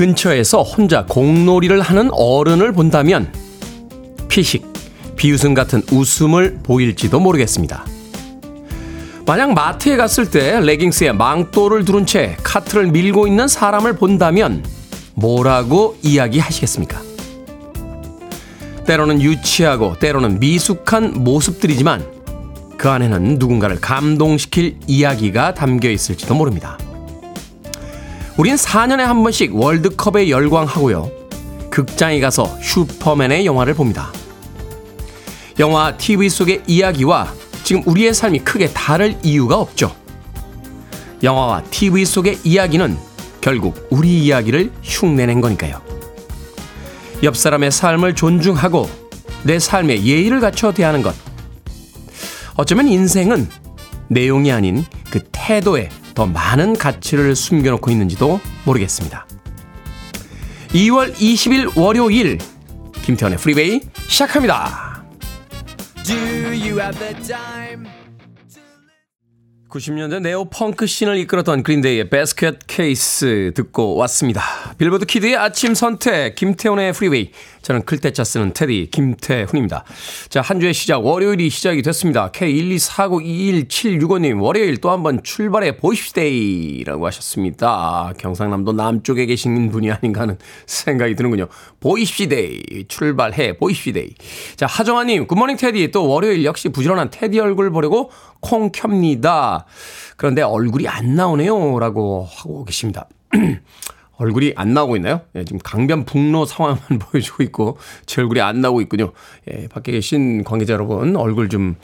집 근처에서 혼자 공놀이를 하는 어른을 본다면 피식, 비웃음 같은 웃음을 보일지도 모르겠습니다. 만약 마트에 갔을 때 레깅스에 망토를 두른 채 카트를 밀고 있는 사람을 본다면 뭐라고 이야기하시겠습니까? 때로는 유치하고 때로는 미숙한 모습들이지만 그 안에는 누군가를 감동시킬 이야기가 담겨 있을지도 모릅니다. 우린 4년에 한 번씩 월드컵에 열광하고요. 극장에 가서 슈퍼맨의 영화를 봅니다. 영화 TV 속의 이야기와 지금 우리의 삶이 크게 다를 이유가 없죠. 영화와 TV 속의 이야기는 결국 우리 이야기를 흉내낸 거니까요. 옆 사람의 삶을 존중하고 내 삶에 예의를 갖춰 대하는 것. 어쩌면 인생은 내용이 아닌 그 태도에 더 많은 가치를 숨겨놓고 있는지도 모르겠습니다. 2월 20일 월요일 김태훈의 프리웨이 시작합니다. 90년대 neo punk scene을 이끌었던 Green Day의 Basket Case 듣고 왔습니다. Billboard Kid의 아침 선택 김태훈의 프리웨이 저는 클 태 자 쓰는 테디 김태훈입니다. 자, 한 주의 시작 월요일이 시작이 됐습니다. K124921765님 월요일 또 한 번 출발해 보십시데이라고 하셨습니다. 경상남도 남쪽에 계신 분이 아닌가 하는 생각이 드는군요. 보이십시데이 출발해 보이십시데이. 자, 하정아님 Good morning 테디 또 월요일 역시 부지런한 테디 얼굴 보려고 콩 켭니다. 그런데 얼굴이 안 나오네요. 라고 하고 계십니다. 얼굴이 안 나오고 있나요? 예, 지금 강변북로 상황만 보여주고 있고 제 얼굴이 안 나오고 있군요. 예, 밖에 계신 관계자 여러분 얼굴 좀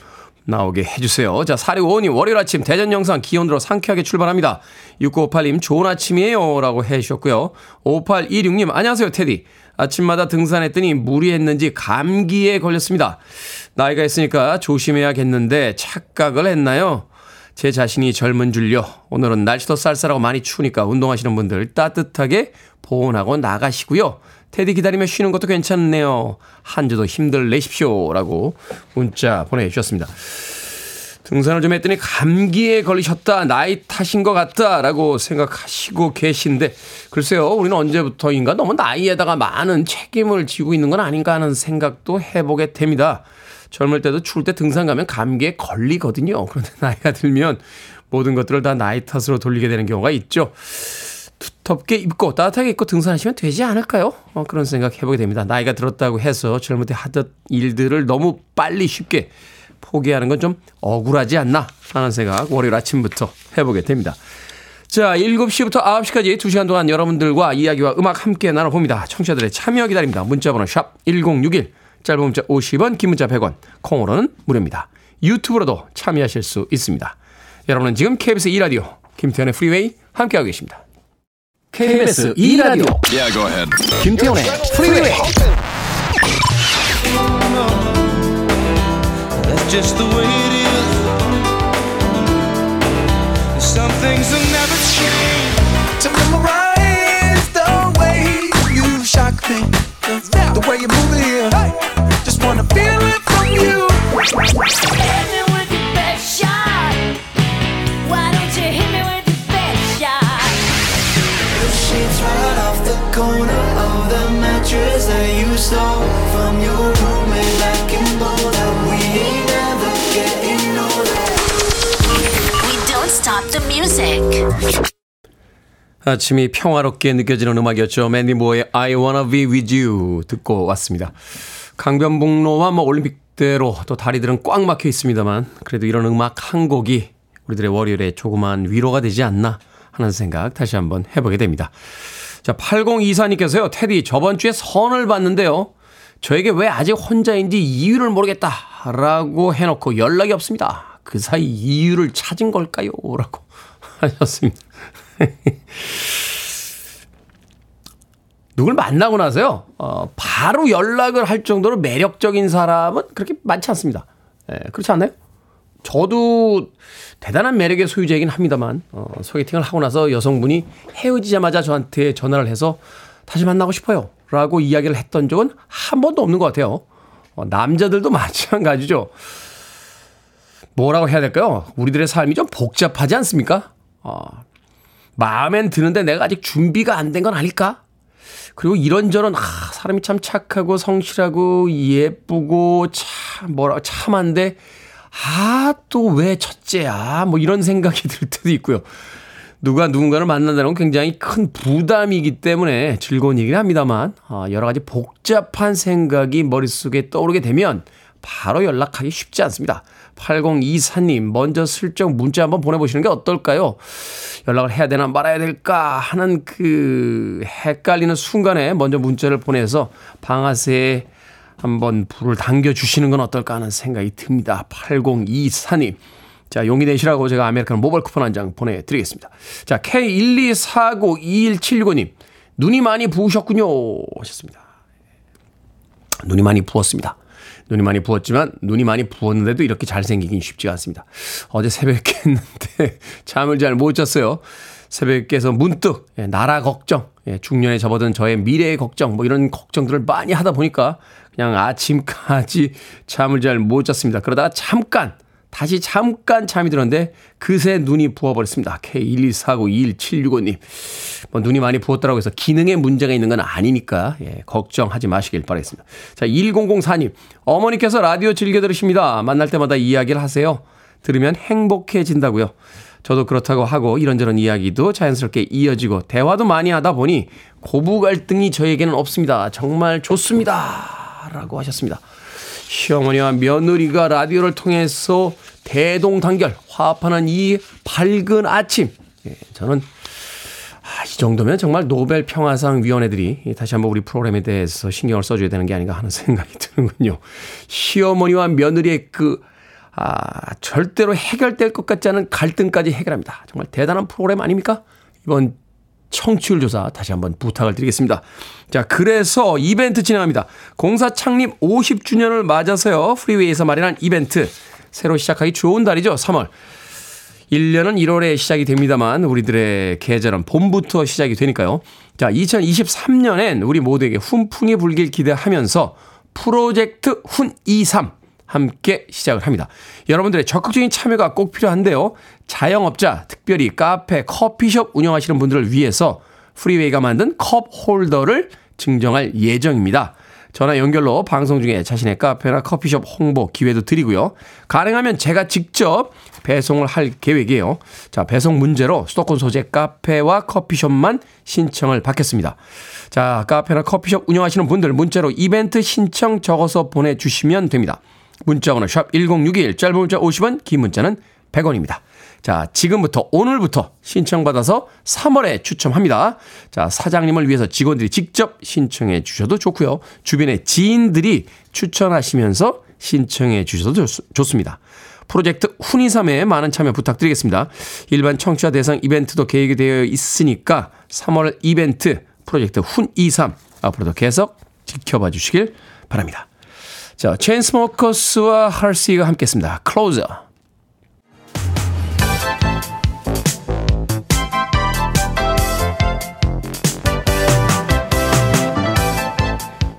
나오게 해주세요. 자, 4655님, 월요일 아침 대전 영상 기온으로 상쾌하게 출발합니다. 6958님, 좋은 아침이에요. 라고 해주셨고요. 5826님, 안녕하세요, 테디. 아침마다 등산했더니 무리했는지 감기에 걸렸습니다. 나이가 있으니까 조심해야겠는데 착각을 했나요? 제 자신이 젊은 줄요. 오늘은 날씨도 쌀쌀하고 많이 추우니까 운동하시는 분들 따뜻하게 보온하고 나가시고요. 테디 기다리며 쉬는 것도 괜찮네요. 한 주도 힘들 내십시오. 라고 문자 보내주셨습니다. 등산을 좀 했더니 감기에 걸리셨다. 나이 탓인 것 같다. 라고 생각하시고 계신데, 글쎄요. 우리는 언제부터인가 너무 나이에다가 많은 책임을 지고 있는 건 아닌가 하는 생각도 해보게 됩니다. 젊을 때도 추울 때 등산 가면 감기에 걸리거든요. 그런데 나이가 들면 모든 것들을 다 나이 탓으로 돌리게 되는 경우가 있죠. 두텁게 입고 따뜻하게 입고 등산하시면 되지 않을까요? 어, 그런 생각 해보게 됩니다. 나이가 들었다고 해서 젊을 때 하던 일들을 너무 빨리 쉽게 포기하는 건 좀 억울하지 않나 하는 생각 월요일 아침부터 해보게 됩니다. 자, 7시부터 9시까지 2시간 동안 여러분들과 이야기와 음악 함께 나눠봅니다. 청취자들의 참여 기다립니다. 문자번호 샵 1061, 짧은 문자 50원, 긴 문자 100원, 콩으로는 무료입니다. 유튜브로도 참여하실 수 있습니다. 여러분은 지금 KBS 2라디오 김태현의 프리웨이 함께하고 계십니다. KBS 2라디오 yeah, 김태현의 프리웨이 That's just the way it is Some things will never change To memorize the way you shock me The way you move it here Just wanna feel it from you. Hit me with your best shot. Why don't you hit me with your best shot? The sheets right off the corner of the mattress that you stole from your roommate like in that we ain't never getting older. We don't stop the music 아침이 평화롭게 느껴지는 음악이었죠. 맨디 모의 I Wanna Be With You 듣고 왔습니다. 강변북로와 뭐 올림픽대로 또 다리들은 꽉 막혀 있습니다만 그래도 이런 음악 한 곡이 우리들의 월요일에 조그마한 위로가 되지 않나 하는 생각 다시 한번 해보게 됩니다. 자, 8024님께서요. 테디 저번 주에 선을 봤는데요. 저에게 왜 아직 혼자인지 이유를 모르겠다. 라고 해놓고 연락이 없습니다. 그 사이 이유를 찾은 걸까요? 라고 하셨습니다. 누굴 만나고 나서요, 어, 바로 연락을 할 정도로 매력적인 사람은 그렇게 많지 않습니다. 예, 그렇지 않나요? 저도 대단한 매력의 소유자이긴 합니다만, 어, 소개팅을 하고 나서 여성분이 헤어지자마자 저한테 전화를 해서 다시 만나고 싶어요. 라고 이야기를 했던 적은 한 번도 없는 것 같아요. 어, 남자들도 마찬가지죠. 뭐라고 해야 될까요? 우리들의 삶이 좀 복잡하지 않습니까? 어, 마음엔 드는데 내가 아직 준비가 안 된 건 아닐까? 그리고 이런저런 아, 사람이 참 착하고 성실하고 예쁘고 참 뭐라 참한데 아 또 왜 첫째야 뭐 이런 생각이 들 때도 있고요. 누가 누군가를 만난다는 건 굉장히 큰 부담이기 때문에 즐거운 얘기를 합니다만 아, 여러 가지 복잡한 생각이 머릿속에 떠오르게 되면 바로 연락하기 쉽지 않습니다. 8024님, 먼저 슬쩍 문자 한번 보내보시는 게 어떨까요? 연락을 해야 되나 말아야 될까 하는 그 헷갈리는 순간에 먼저 문자를 보내서 방아쇠에 한번 불을 당겨주시는 건 어떨까 하는 생각이 듭니다. 8024님. 자, 용기 내시라고 제가 아메리카노 모바일 쿠폰 한 장 보내드리겠습니다. 자, K124921765님. 눈이 많이 부으셨군요. 하셨습니다. 눈이 많이 부었습니다. 눈이 많이 부었지만 눈이 많이 부었는데도 이렇게 잘생기긴 쉽지가 않습니다. 어제 새벽에 깼는데 잠을 잘 못 잤어요. 새벽에 깨서 문득 예, 나라 걱정, 예, 중년에 접어든 저의 미래의 걱정 뭐 이런 걱정들을 많이 하다 보니까 그냥 아침까지 잠을 잘 못 잤습니다. 그러다가 잠깐 다시 잠깐 잠이 들었는데 그새 눈이 부어버렸습니다. K124921765님. 뭐 눈이 많이 부었다고 해서 기능에 문제가 있는 건 아니니까 예, 걱정하지 마시길 바라겠습니다. 자, 1004님. 어머니께서 라디오 즐겨 들으십니다. 만날 때마다 이야기를 하세요. 들으면 행복해진다고요. 저도 그렇다고 하고 이런저런 이야기도 자연스럽게 이어지고 대화도 많이 하다 보니 고부 갈등이 저에게는 없습니다. 정말 좋습니다. 라고 하셨습니다. 시어머니와 며느리가 라디오를 통해서 대동단결 화합하는 이 밝은 아침. 예, 저는 아, 이 정도면 정말 노벨 평화상 위원회들이 다시 한번 우리 프로그램에 대해서 신경을 써줘야 되는 게 아닌가 하는 생각이 드는군요. 시어머니와 며느리의 그, 아, 절대로 해결될 것 같지 않은 갈등까지 해결합니다. 정말 대단한 프로그램 아닙니까? 이번 청취율 조사 다시 한번 부탁을 드리겠습니다. 자, 그래서 이벤트 진행합니다. 공사 창립 50주년을 맞아서요. 프리웨이에서 마련한 이벤트. 새로 시작하기 좋은 달이죠. 3월. 1년은 1월에 시작이 됩니다만 우리들의 계절은 봄부터 시작이 되니까요. 자, 2023년엔 우리 모두에게 훈풍이 불길 기대하면서 프로젝트 훈23 함께 시작을 합니다. 여러분들의 적극적인 참여가 꼭 필요한데요. 자영업자, 특별히 카페, 커피숍 운영하시는 분들을 위해서 프리웨이가 만든 컵 홀더를 증정할 예정입니다. 전화 연결로 방송 중에 자신의 카페나 커피숍 홍보 기회도 드리고요. 가능하면 제가 직접 배송을 할 계획이에요. 자, 배송 문제로 수도권 소재 카페와 커피숍만 신청을 받겠습니다. 자, 카페나 커피숍 운영하시는 분들 문자로 이벤트 신청 적어서 보내주시면 됩니다. 문자번호 샵 1061, 짧은 문자 50원, 긴 문자는 100원입니다. 자, 지금부터 오늘부터 신청받아서 3월에 추첨합니다. 자, 사장님을 위해서 직원들이 직접 신청해 주셔도 좋고요. 주변의 지인들이 추천하시면서 신청해 주셔도 좋, 습니다 프로젝트 훈이삼에 많은 참여 부탁드리겠습니다. 일반 청취자 대상 이벤트도 계획이 되어 있으니까 3월 이벤트 프로젝트 훈이삼 앞으로도 계속 지켜봐 주시길 바랍니다. 자, 체인스모커스와 할시가 함께 했습니다. 클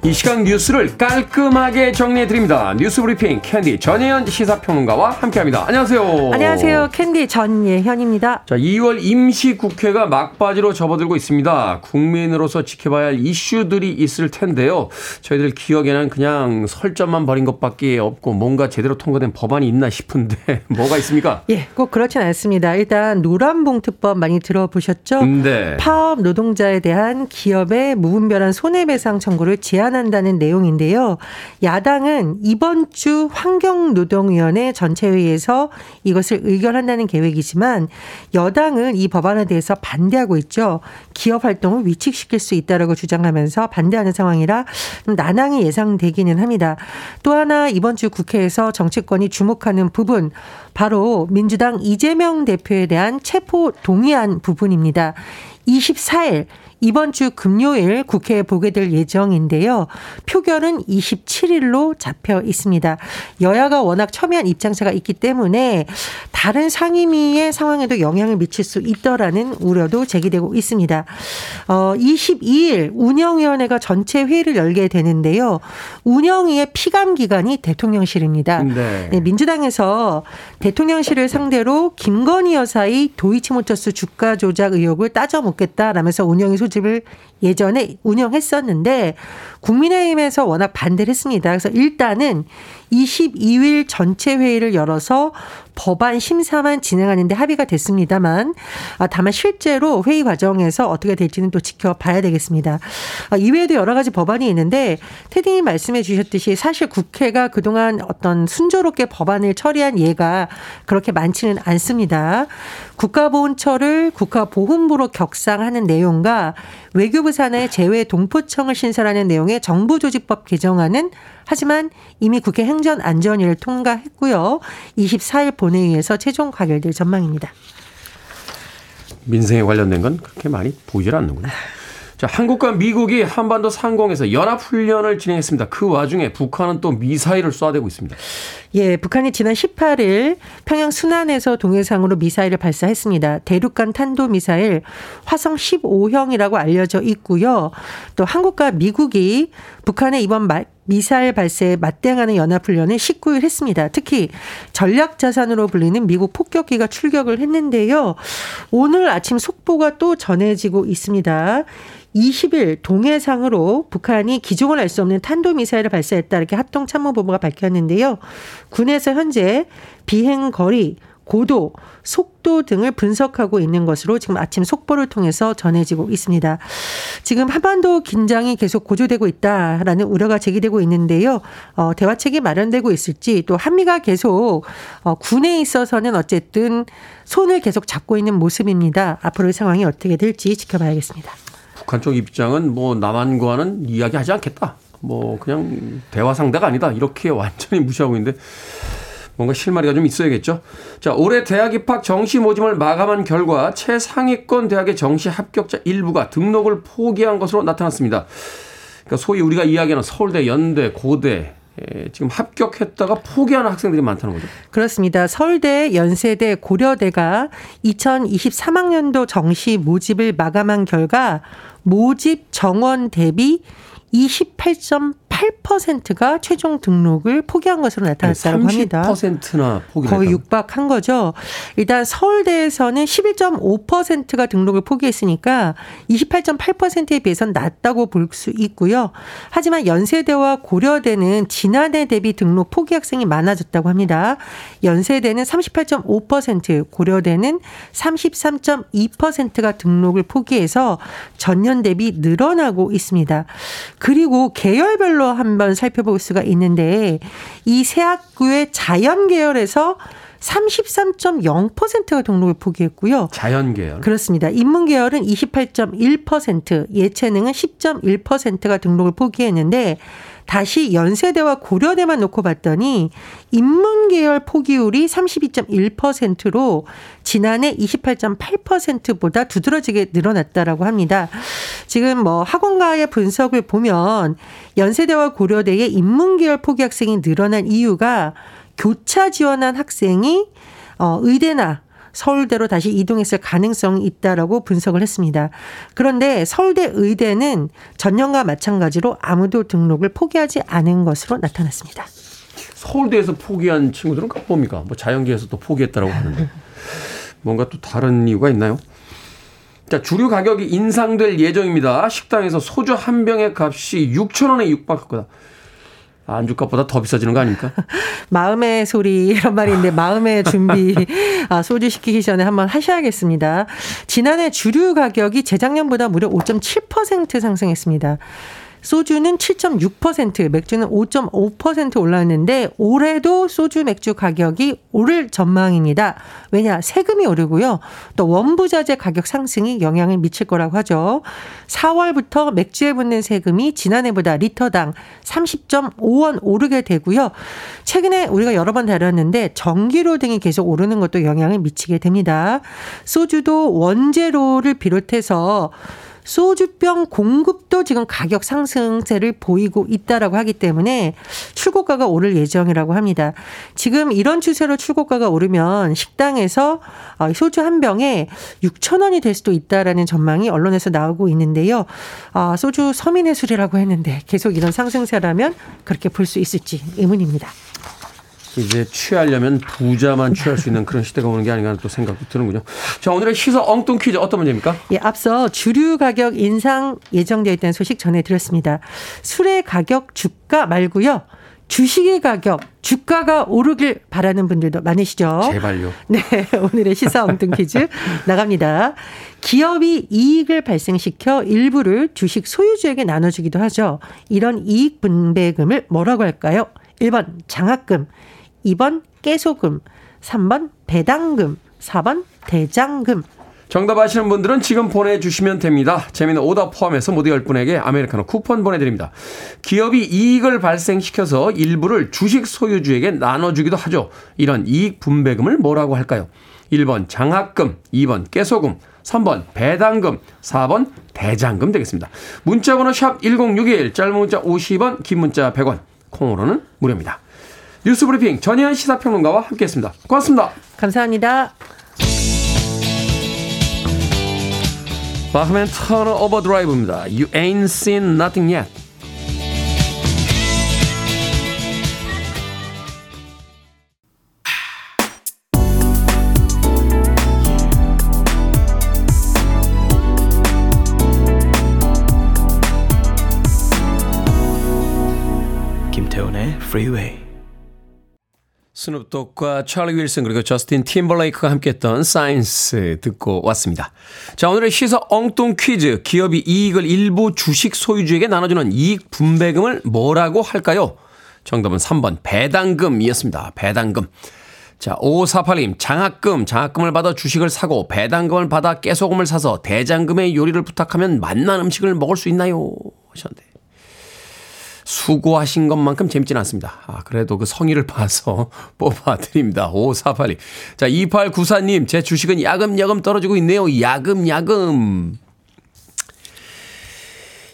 이 시간 뉴스를 깔끔하게 정리해드립니다. 뉴스 브리핑 캔디 전예현 시사평론가와 함께합니다. 안녕하세요. 안녕하세요. 캔디 전예현입니다. 자, 2월 임시국회가 막바지로 접어들고 있습니다. 국민으로서 지켜봐야 할 이슈들이 있을 텐데요. 저희들 기억에는 그냥 설전만 벌인 것밖에 없고 뭔가 제대로 통과된 법안이 있나 싶은데 뭐가 있습니까? 예, 꼭 그렇진 않습니다. 일단 노란봉투법 많이 들어보셨죠? 네. 파업 노동자에 대한 기업의 무분별한 손해배상 청구를 제한 한 한다는 내용인데요. 야당은 이번 주 환경노동위원회 전체회의에서 이것을 의결한다는 계획이지만 여당은 이 법안에 대해서 반대하고 있죠. 기업 활동을 위축시킬 수 있다라고 주장하면서 반대하는 상황이라 좀 난항이 예상되기는 합니다. 또 하나 이번 주 국회에서 정치권이 주목하는 부분 바로 민주당 이재명 대표에 대한 체포 동의안 부분입니다. 24일 이번 주 금요일 국회에 보게 될 예정인데요. 표결은 27일로 잡혀 있습니다. 여야가 워낙 첨예한 입장차가 있기 때문에 다른 상임위의 상황에도 영향을 미칠 수 있더라는 우려도 제기되고 있습니다. 어, 22일 운영위원회가 전체 회의를 열게 되는데요. 운영위의 피감 기관이 대통령실입니다. 네. 네, 민주당에서 대통령실을 상대로 김건희 여사의 도이치모터스 주가 조작 의혹을 따져 묻겠다라면서 운영위 소 집을 예전에 운영했었는데 국민의힘에서 워낙 반대를 했습니다. 그래서 일단은 22일 전체 회의를 열어서 법안 심사만 진행하는데 합의가 됐습니다만 아, 다만 실제로 회의 과정에서 어떻게 될지는 또 지켜봐야 되겠습니다. 아, 이외에도 여러 가지 법안이 있는데 테디님 말씀해 주셨듯이 사실 국회가 그동안 어떤 순조롭게 법안을 처리한 예가 그렇게 많지는 않습니다. 국가보훈처를 국가보훈부로 격상하는 내용과 외교부 산하의 제외 동포청을 신설하는 내용의 정부조직법 개정안은 하지만 이미 국회 행전안전위를 통과했고요. 24일 본회의에서 최종 가결될 전망입니다. 민생에 관련된 건 그렇게 많이 보이질 않는군요. 자, 한국과 미국이 한반도 상공에서 연합훈련을 진행했습니다. 그 와중에 북한은 또 미사일을 쏴대고 있습니다. 예, 북한이 지난 18일 평양 순안에서 동해상으로 미사일을 발사했습니다. 대륙간 탄도 미사일 화성 15형이라고 알려져 있고요. 또 한국과 미국이 북한의 이번 미사일 발사에 맞대응하는 연합훈련을 19일 했습니다. 특히 전략자산으로 불리는 미국 폭격기가 출격을 했는데요. 오늘 아침 속보가 또 전해지고 있습니다. 20일 동해상으로 북한이 기종을 알 수 없는 탄도미사일을 발사했다 이렇게 합동참모본부가 밝혔는데요. 군에서 현재 비행 거리, 고도, 속도 등을 분석하고 있는 것으로 지금 아침 속보를 통해서 전해지고 있습니다. 지금 한반도 긴장이 계속 고조되고 있다라는 우려가 제기되고 있는데요. 어, 대화책이 마련되고 있을지 또 한미가 계속 어, 군에 있어서는 어쨌든 손을 계속 잡고 있는 모습입니다. 앞으로의 상황이 어떻게 될지 지켜봐야겠습니다. 북한 쪽 입장은 뭐 남한과는 이야기하지 않겠다. 뭐 그냥 대화 상대가 아니다. 이렇게 완전히 무시하고 있는데 뭔가 실마리가 좀 있어야겠죠. 자, 올해 대학 입학 정시 모집을 마감한 결과 최상위권 대학의 정시 합격자 일부가 등록을 포기한 것으로 나타났습니다. 그러니까 소위 우리가 이야기하는 서울대, 연대, 고대 지금 합격했다가 포기하는 학생들이 많다는 거죠. 그렇습니다. 서울대, 연세대, 고려대가 2023학년도 정시 모집을 마감한 결과 모집 정원 대비 28.8%가 최종 등록을 포기한 것으로 나타났다고 합니다. 30%나 포기 거의 육박한 거죠. 일단 서울대에서는 11.5%가 등록을 포기했으니까 28.8%에 비해서는 낮다고 볼 수 있고요. 하지만 연세대와 고려대는 지난해 대비 등록 포기 학생이 많아졌다고 합니다. 연세대는 38.5%, 고려대는 33.2%가 등록을 포기해서 전년 대비 늘어나고 있습니다. 그리고 계열별로 한번 살펴볼 수가 있는데 이 세 학교의 자연 계열에서 33.0%가 등록을 포기했고요. 자연 계열. 그렇습니다. 인문 계열은 28.1%, 예체능은 10.1%가 등록을 포기했는데 다시 연세대와 고려대만 놓고 봤더니 인문 계열 포기율이 32.1%로 지난해 28.8%보다 두드러지게 늘어났다라고 합니다. 지금 뭐 학원가의 분석을 보면 연세대와 고려대의 인문 계열 포기 학생이 늘어난 이유가 교차 지원한 학생이 어 의대나 서울대로 다시 이동했을 가능성이 있다라고 분석을 했습니다. 그런데 서울대 의대는 전년과 마찬가지로 아무도 등록을 포기하지 않은 것으로 나타났습니다. 서울대에서 포기한 친구들은 뭡니까? 뭐 자연계에서 또 포기했다라고 하는데 뭔가 또 다른 이유가 있나요? 자, 주류 가격이 인상될 예정입니다. 식당에서 소주 한 병의 값이 6천 원에 육박할 거다. 안주값보다 더 비싸지는 거 아닙니까? 마음의 소리 이런 말인데 마음의 준비 아, 소주 시키기 전에 한번 하셔야겠습니다. 지난해 주류 가격이 재작년보다 무려 5.7% 상승했습니다. 소주는 7.6%, 맥주는 5.5% 올랐는데 올해도 소주 맥주 가격이 오를 전망입니다. 왜냐? 세금이 오르고요. 또 원부자재 가격 상승이 영향을 미칠 거라고 하죠. 4월부터 맥주에 붙는 세금이 지난해보다 리터당 30.5원 오르게 되고요. 최근에 우리가 여러 번 다뤘는데 전기료 등이 계속 오르는 것도 영향을 미치게 됩니다. 소주도 원재료를 비롯해서 소주병 공급도 지금 가격 상승세를 보이고 있다라고 하기 때문에 출고가가 오를 예정이라고 합니다. 지금 이런 추세로 출고가가 오르면 식당에서 어, 소주 한 병에 6천 원이 될 수도 있다라는 전망이 언론에서 나오고 있는데요. 아, 소주 서민의 술이라고 했는데 계속 이런 상승세라면 그렇게 볼 수 있을지 의문입니다. 이제 취하려면 부자만 취할 수 있는 그런 시대가 오는 게 아닌가 하는 또 생각도 드는군요. 자, 오늘의 시사 엉뚱 퀴즈 어떤 문제입니까? 예, 앞서 주류 가격 인상 예정되어 있다는 소식 전해드렸습니다. 술의 가격 주가 말고요. 주식의 가격, 주가가 오르길 바라는 분들도 많으시죠? 제발요. 네, 오늘의 시사 엉뚱 퀴즈 나갑니다. 기업이 이익을 발생시켜 일부를 주식 소유주에게 나눠주기도 하죠. 이런 이익 분배금을 뭐라고 할까요? 1번 장학금, 2번 깨소금, 3번 배당금, 4번 대장금. 정답 아시는 분들은 지금 보내주시면 됩니다. 재미는 오답 포함해서 모두 10분에게 아메리카노 쿠폰 보내드립니다. 기업이 이익을 발생시켜서 일부를 주식 소유주에게 나눠주기도 하죠. 이런 이익 분배금을 뭐라고 할까요? 1번 장학금, 2번 깨소금, 3번 배당금, 4번 대장금 되겠습니다. 문자번호 샵 1061, 짧은 문자 50원, 긴 문자 100원, 콩으로는 무료입니다. 뉴스브리핑 전혜연 시사평론가와 함께했습니다. 고맙습니다. 감사합니다. Bachman-Turner Overdrive입니다. You ain't seen nothing yet. 김태훈의 Freeway. 스눕독과 찰리 윌슨 그리고 저스틴 팀벌레이크가 함께했던 Signs 듣고 왔습니다. 자 오늘의 시사 엉뚱 퀴즈 기업이 이익을 일부 주식 소유주에게 나눠주는 이익 분배금을 뭐라고 할까요? 정답은 3번 배당금이었습니다. 배당금. 자 5548님 장학금 장학금을 받아 주식을 사고 배당금을 받아 깨소금을 사서 대장금의 요리를 부탁하면 맛난 음식을 먹을 수 있나요? 하셨는데 수고하신 것만큼 재밌지는 않습니다. 아, 그래도 그 성의를 봐서 뽑아드립니다. 5482. 자, 2894님, 제 주식은 야금야금 떨어지고 있네요. 야금야금.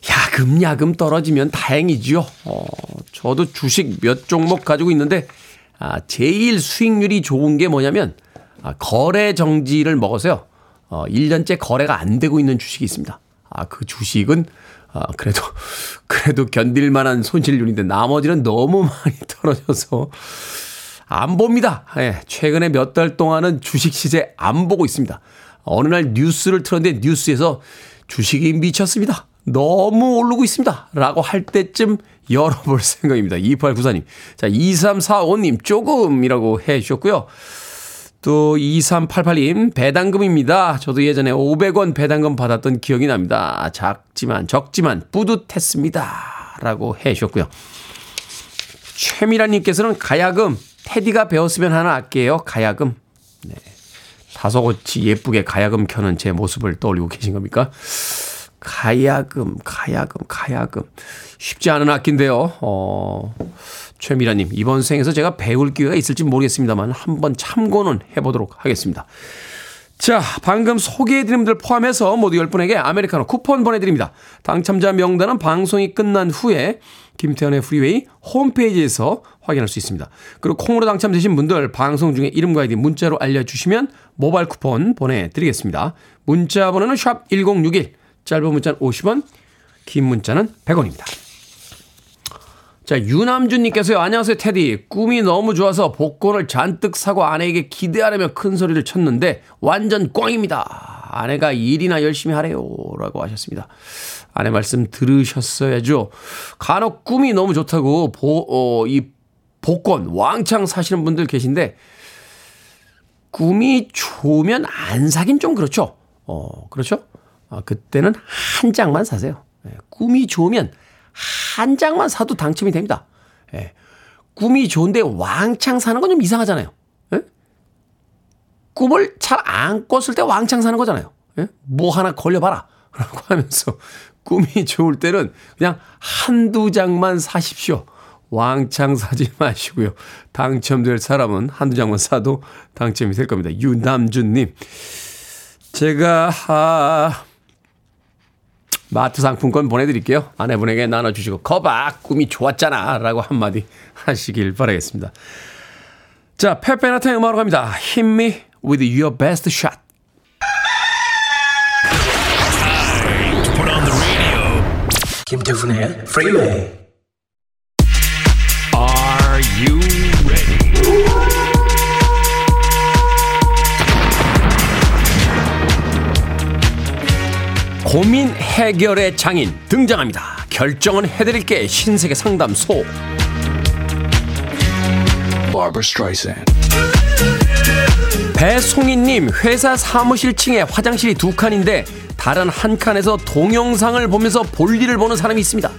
야금야금 떨어지면 다행이지요. 어, 저도 주식 몇 종목 가지고 있는데, 아, 제일 수익률이 좋은 게 뭐냐면, 아, 거래 정지를 먹어서요. 어, 1년째 거래가 안 되고 있는 주식이 있습니다. 아, 그 주식은 아, 그래도, 그래도 견딜 만한 손실률인데 나머지는 너무 많이 떨어져서 안 봅니다. 예, 최근에 몇 달 동안은 주식 시세 안 보고 있습니다. 어느 날 뉴스를 틀었는데 뉴스에서 주식이 미쳤습니다. 너무 오르고 있습니다. 라고 할 때쯤 열어볼 생각입니다. 2894님. 자, 2345님 조금이라고 해 주셨고요. 또 2388님 배당금입니다. 저도 예전에 500원 배당금 받았던 기억이 납니다. 작지만 적지만 뿌듯했습니다. 라고 해 주셨고요. 최미라님께서는 가야금 테디가 배웠으면 하나 할게요. 가야금. 네. 다소같이 예쁘게 가야금 켜는 제 모습을 떠올리고 계신 겁니까? 가야금, 가야금, 가야금. 쉽지 않은 악기인데요. 어, 최미라님, 이번 생에서 제가 배울 기회가 있을지 모르겠습니다만 한번 참고는 해보도록 하겠습니다. 자, 방금 소개해드린 분들 포함해서 모두 10분에게 아메리카노 쿠폰 보내드립니다. 당첨자 명단은 방송이 끝난 후에 김태훈의 프리웨이 홈페이지에서 확인할 수 있습니다. 그리고 콩으로 당첨되신 분들 방송 중에 이름과 아이디 문자로 알려주시면 모바일 쿠폰 보내드리겠습니다. 문자 번호는 샵 1061, 짧은 문자는 50원, 긴 문자는 100원입니다. 자, 유남준님께서요. 안녕하세요, 테디. 꿈이 너무 좋아서 복권을 잔뜩 사고 아내에게 기대하라며 큰 소리를 쳤는데 완전 꽝입니다. 아내가 일이나 열심히 하래요. 라고 하셨습니다. 아내 말씀 들으셨어야죠. 간혹 꿈이 너무 좋다고 보, 어, 이 복권 왕창 사시는 분들 계신데 꿈이 좋으면 안 사긴 좀 그렇죠. 어, 그렇죠? 아, 그때는 한 장만 사세요. 예, 꿈이 좋으면 한 장만 사도 당첨이 됩니다. 예. 꿈이 좋은데 왕창 사는 건 좀 이상하잖아요. 예? 꿈을 잘 안 꿨을 때 왕창 사는 거잖아요. 예? 뭐 하나 걸려봐라. 라고 하면서 꿈이 좋을 때는 그냥 한두 장만 사십시오. 왕창 사지 마시고요. 당첨될 사람은 한두 장만 사도 당첨이 될 겁니다. 유남준님. 제가, 아, 마트 상품권 보내드릴게요. 아내분에게 나눠주시고 거봐 꿈이 좋았잖아 라고 한마디 하시길 바라겠습니다. 자 페페나타의 음악으로 갑니다. Hit me with your best shot. 김태훈의 Freeway. Are you 고민 해결의 장인 등장합니다. 결정은 해드릴게 신세계 상담소. 배송이님 회사 사무실 층에 화장실이 두 칸인데 다른 한 칸에서 동영상을 보면서 볼일을 보는 사람이 있습니다.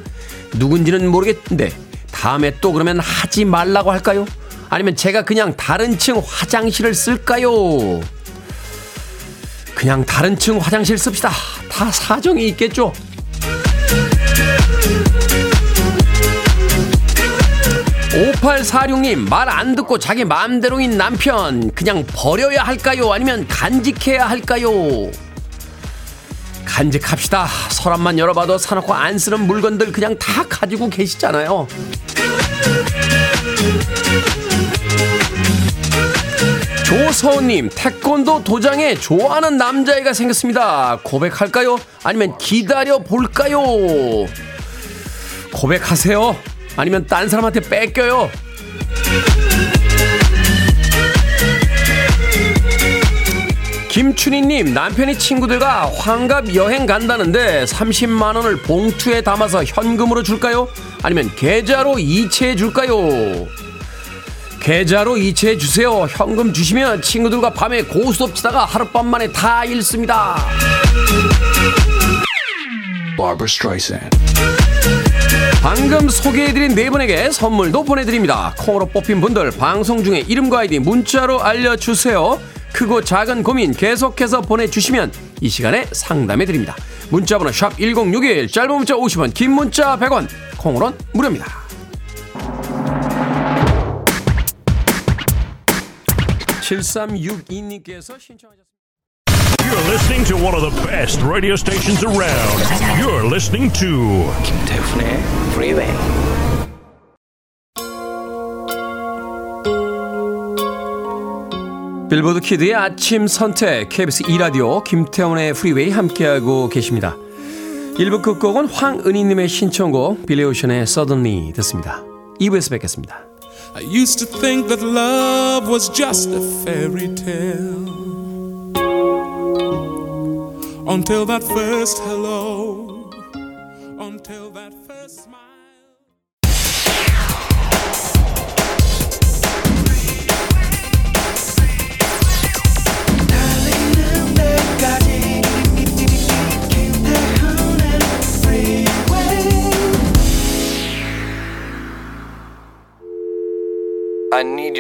누군지는 모르겠는데 다음에 또 그러면 하지 말라고 할까요? 아니면 제가 그냥 다른 층 화장실을 쓸까요? 그냥 다른 층 화장실 씁시다. 다 사정이 있겠죠. (5846님) 말 안 듣고 자기 마음대로인 남편. 그냥 버려야 할까요? 아니면 간직해야 할까요? 간직합시다. 서랍만 열어봐도 사놓고 안 쓰는 물건들 그냥 다 가지고 계시잖아요 조서우님 태권도 도장에 좋아하는 남자애가 생겼습니다. 고백할까요? 아니면 기다려 볼까요? 고백하세요. 아니면 딴 사람한테 뺏겨요. 김춘희님 남편이 친구들과 환갑 여행 간다는데 30만 원을 봉투에 담아서 현금으로 줄까요? 아니면 계좌로 이체해 줄까요? 계좌로 이체해 주세요. 현금 주시면 친구들과 밤에 고스톱 치다가 하룻밤 만에 다 잃습니다. 방금 소개해드린 네 분에게 선물도 보내드립니다. 콩으로 뽑힌 분들 방송 중에 이름과 아이디 문자로 알려주세요. 크고 작은 고민 계속해서 보내주시면 이 시간에 상담해드립니다. 문자번호 샵 1061 짧은 문자 50원 긴 문자 100원 콩으로는 무료입니다. (7362님께서) 신청하셨습니다. You're listening to one of the best radio stations around. You're listening to 김태훈의 Freeway. Billboard Kid의 아침 선택 KBS 2 라디오 김태훈의 프리웨이 함께하고 계십니다. 1부 끝곡은 황은희 님의 신청곡 빌리 오션의 Suddenly 듣습니다. 2부에서 뵙겠습니다. I used to think that love was just a fairy tale. Until that first hello,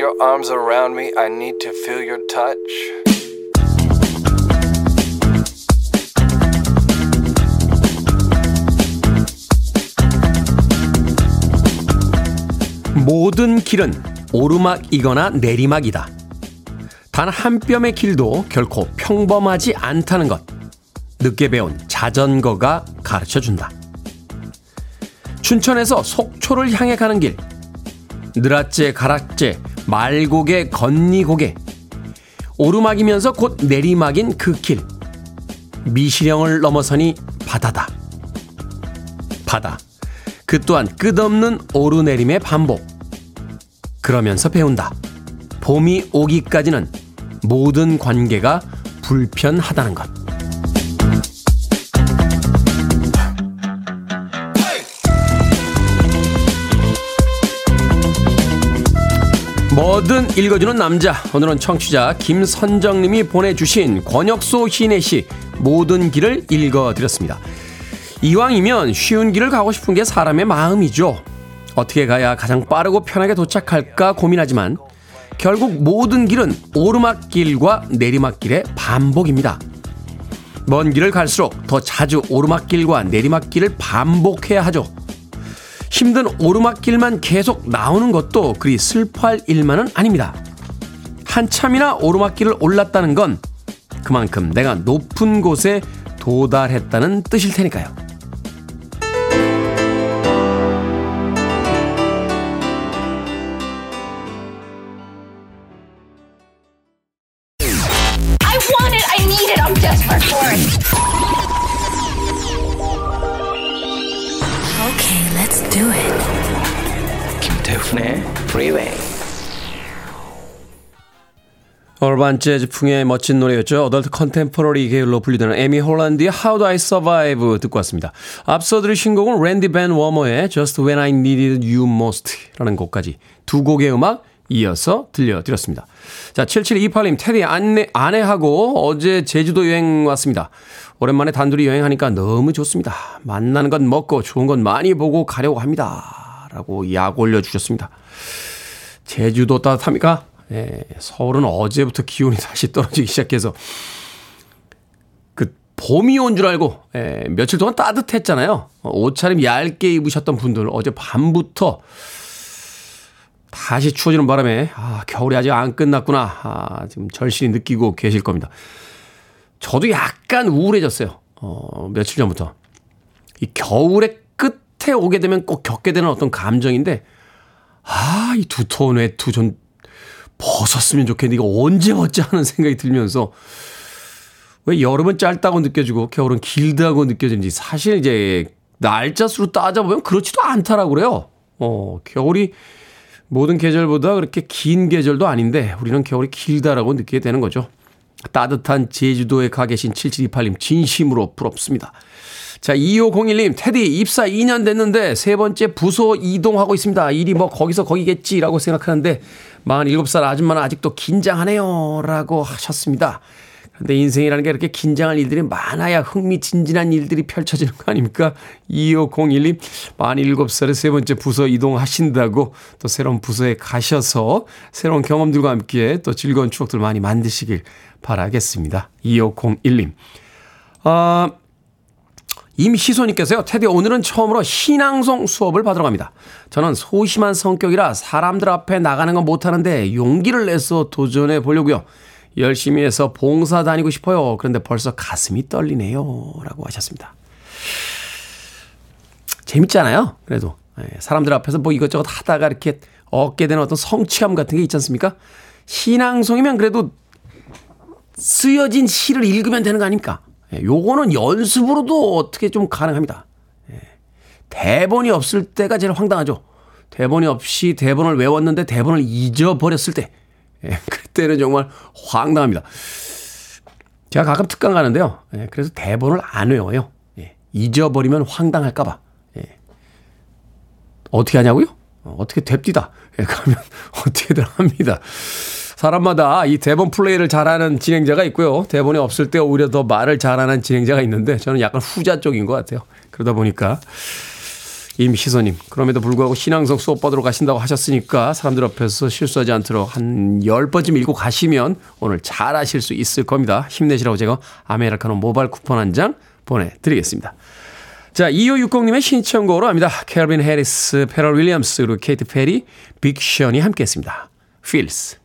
your arms around me. I need to feel your touch. 모든 길은 오르막이거나 내리막이다. 단 한 뼘의 길도 결코 평범하지 않다는 것. 늦게 배운 자전거가 가르쳐 준다. 춘천에서 속초를 향해 가는 길. 느라째 가락째 말고개 건니고개. 오르막이면서 곧 내리막인 그 길. 미시령을 넘어서니 바다다. 바다. 그 또한 끝없는 오르내림의 반복. 그러면서 배운다. 봄이 오기까지는 모든 관계가 불편하다는 것 뭐든 읽어주는 남자. 오늘은 청취자 김선정님이 보내주신 권혁소 시인의 시 모든 길을 읽어드렸습니다. 이왕이면 쉬운 길을 가고 싶은 게 사람의 마음이죠. 어떻게 가야 가장 빠르고 편하게 도착할까 고민하지만 결국 모든 길은 오르막길과 내리막길의 반복입니다. 먼 길을 갈수록 더 자주 오르막길과 내리막길을 반복해야 하죠. 힘든 오르막길만 계속 나오는 것도 그리 슬퍼할 일만은 아닙니다. 한참이나 오르막길을 올랐다는 건 그만큼 내가 높은 곳에 도달했다는 뜻일 테니까요. Freeway. Urban 재즈 풍의 멋진 노래였죠. adult contemporary 계열로 분류되는 에이미 홀란드의 How Do I Survive 듣고 왔습니다. 앞서 들으신 곡은 랜디 벤 워머의 Just When I Needed You Most 라는 곡까지 두 곡의 음악 이어서 들려드렸습니다. 자, 7728님, 테디 아내, 아내하고 어제 제주도 여행 왔습니다. 오랜만에 단둘이 여행하니까 너무 좋습니다. 맛나는 건 먹고 좋은 건 많이 보고 가려고 합니다. 라고 약 올려주셨습니다. 제주도 따뜻합니까? 예, 서울은 어제부터 기온이 다시 떨어지기 시작해서 그 봄이 온 줄 알고 예, 며칠 동안 따뜻했잖아요. 옷차림 얇게 입으셨던 분들 어제 밤부터 다시 추워지는 바람에 아, 겨울이 아직 안 끝났구나. 아, 지금 절실히 느끼고 계실 겁니다. 저도 약간 우울해졌어요. 어, 며칠 전부터. 이 겨울의 끝에 오게 되면 꼭 겪게 되는 어떤 감정인데 아, 이 두터운 외투 전 벗었으면 좋겠는데 이거 언제 벗지 하는 생각이 들면서 왜 여름은 짧다고 느껴지고 겨울은 길다고 느껴지는지 사실 이제 날짜 수로 따져보면 그렇지도 않다라고 그래요. 어, 겨울이 모든 계절보다 그렇게 긴 계절도 아닌데 우리는 겨울이 길다라고 느끼게 되는 거죠. 따뜻한 제주도에 가 계신 7728님 진심으로 부럽습니다. 자, 2501님, 테디 입사 2년 됐는데 세 번째 부서 이동하고 있습니다. 일이 뭐 거기서 거기겠지라고 생각하는데 47살 아줌마는 아직도 긴장하네요. 라고 하셨습니다. 근데 인생이라는 게 이렇게 긴장할 일들이 많아야 흥미진진한 일들이 펼쳐지는 거 아닙니까? 2501님, 47살에 세 번째 부서 이동하신다고 또 새로운 부서에 가셔서 새로운 경험들과 함께 또 즐거운 추억들 많이 만드시길 바라겠습니다. 2501님. 아, 임희소님께서요, 테디 오늘은 처음으로 신앙송 수업을 받으러 갑니다. 저는 소심한 성격이라 사람들 앞에 나가는 건 못하는데 용기를 내서 도전해 보려고요. 열심히 해서 봉사 다니고 싶어요. 그런데 벌써 가슴이 떨리네요. 라고 하셨습니다. 재밌잖아요. 그래도. 예, 사람들 앞에서 뭐 이것저것 하다가 이렇게 얻게 되는 어떤 성취감 같은 게 있지 않습니까? 신앙송이면 그래도 쓰여진 시를 읽으면 되는 거 아닙니까? 예, 요거는 연습으로도 어떻게 좀 가능합니다. 예, 대본이 없을 때가 제일 황당하죠. 대본이 없이 대본을 외웠는데 대본을 잊어버렸을 때. 예, 그때는 정말 황당합니다. 제가 가끔 특강 가는데요. 예, 그래서 대본을 안 외워요. 예, 잊어버리면 황당할까봐. 예. 어떻게 하냐고요? 어, 어떻게 됩디다. 예, 그러면 어떻게든 합니다. 사람마다 이 대본 플레이를 잘하는 진행자가 있고요. 대본이 없을 때 오히려 더 말을 잘하는 진행자가 있는데 저는 약간 후자 쪽인 것 같아요. 그러다 보니까 임시선님 그럼에도 불구하고 신앙성 수업 받으러 가신다고 하셨으니까 사람들 앞에서 실수하지 않도록 한 10번쯤 읽고 가시면 오늘 잘 하실 수 있을 겁니다. 힘내시라고 제가 아메리카노 모바일 쿠폰 한 장 보내드리겠습니다. 자, 2560님의 신청곡으로 합니다. 캘빈 해리스, 퍼렐 윌리엄스, 그리고 케이티 페리, 빅 션이 함께 했습니다. Feels.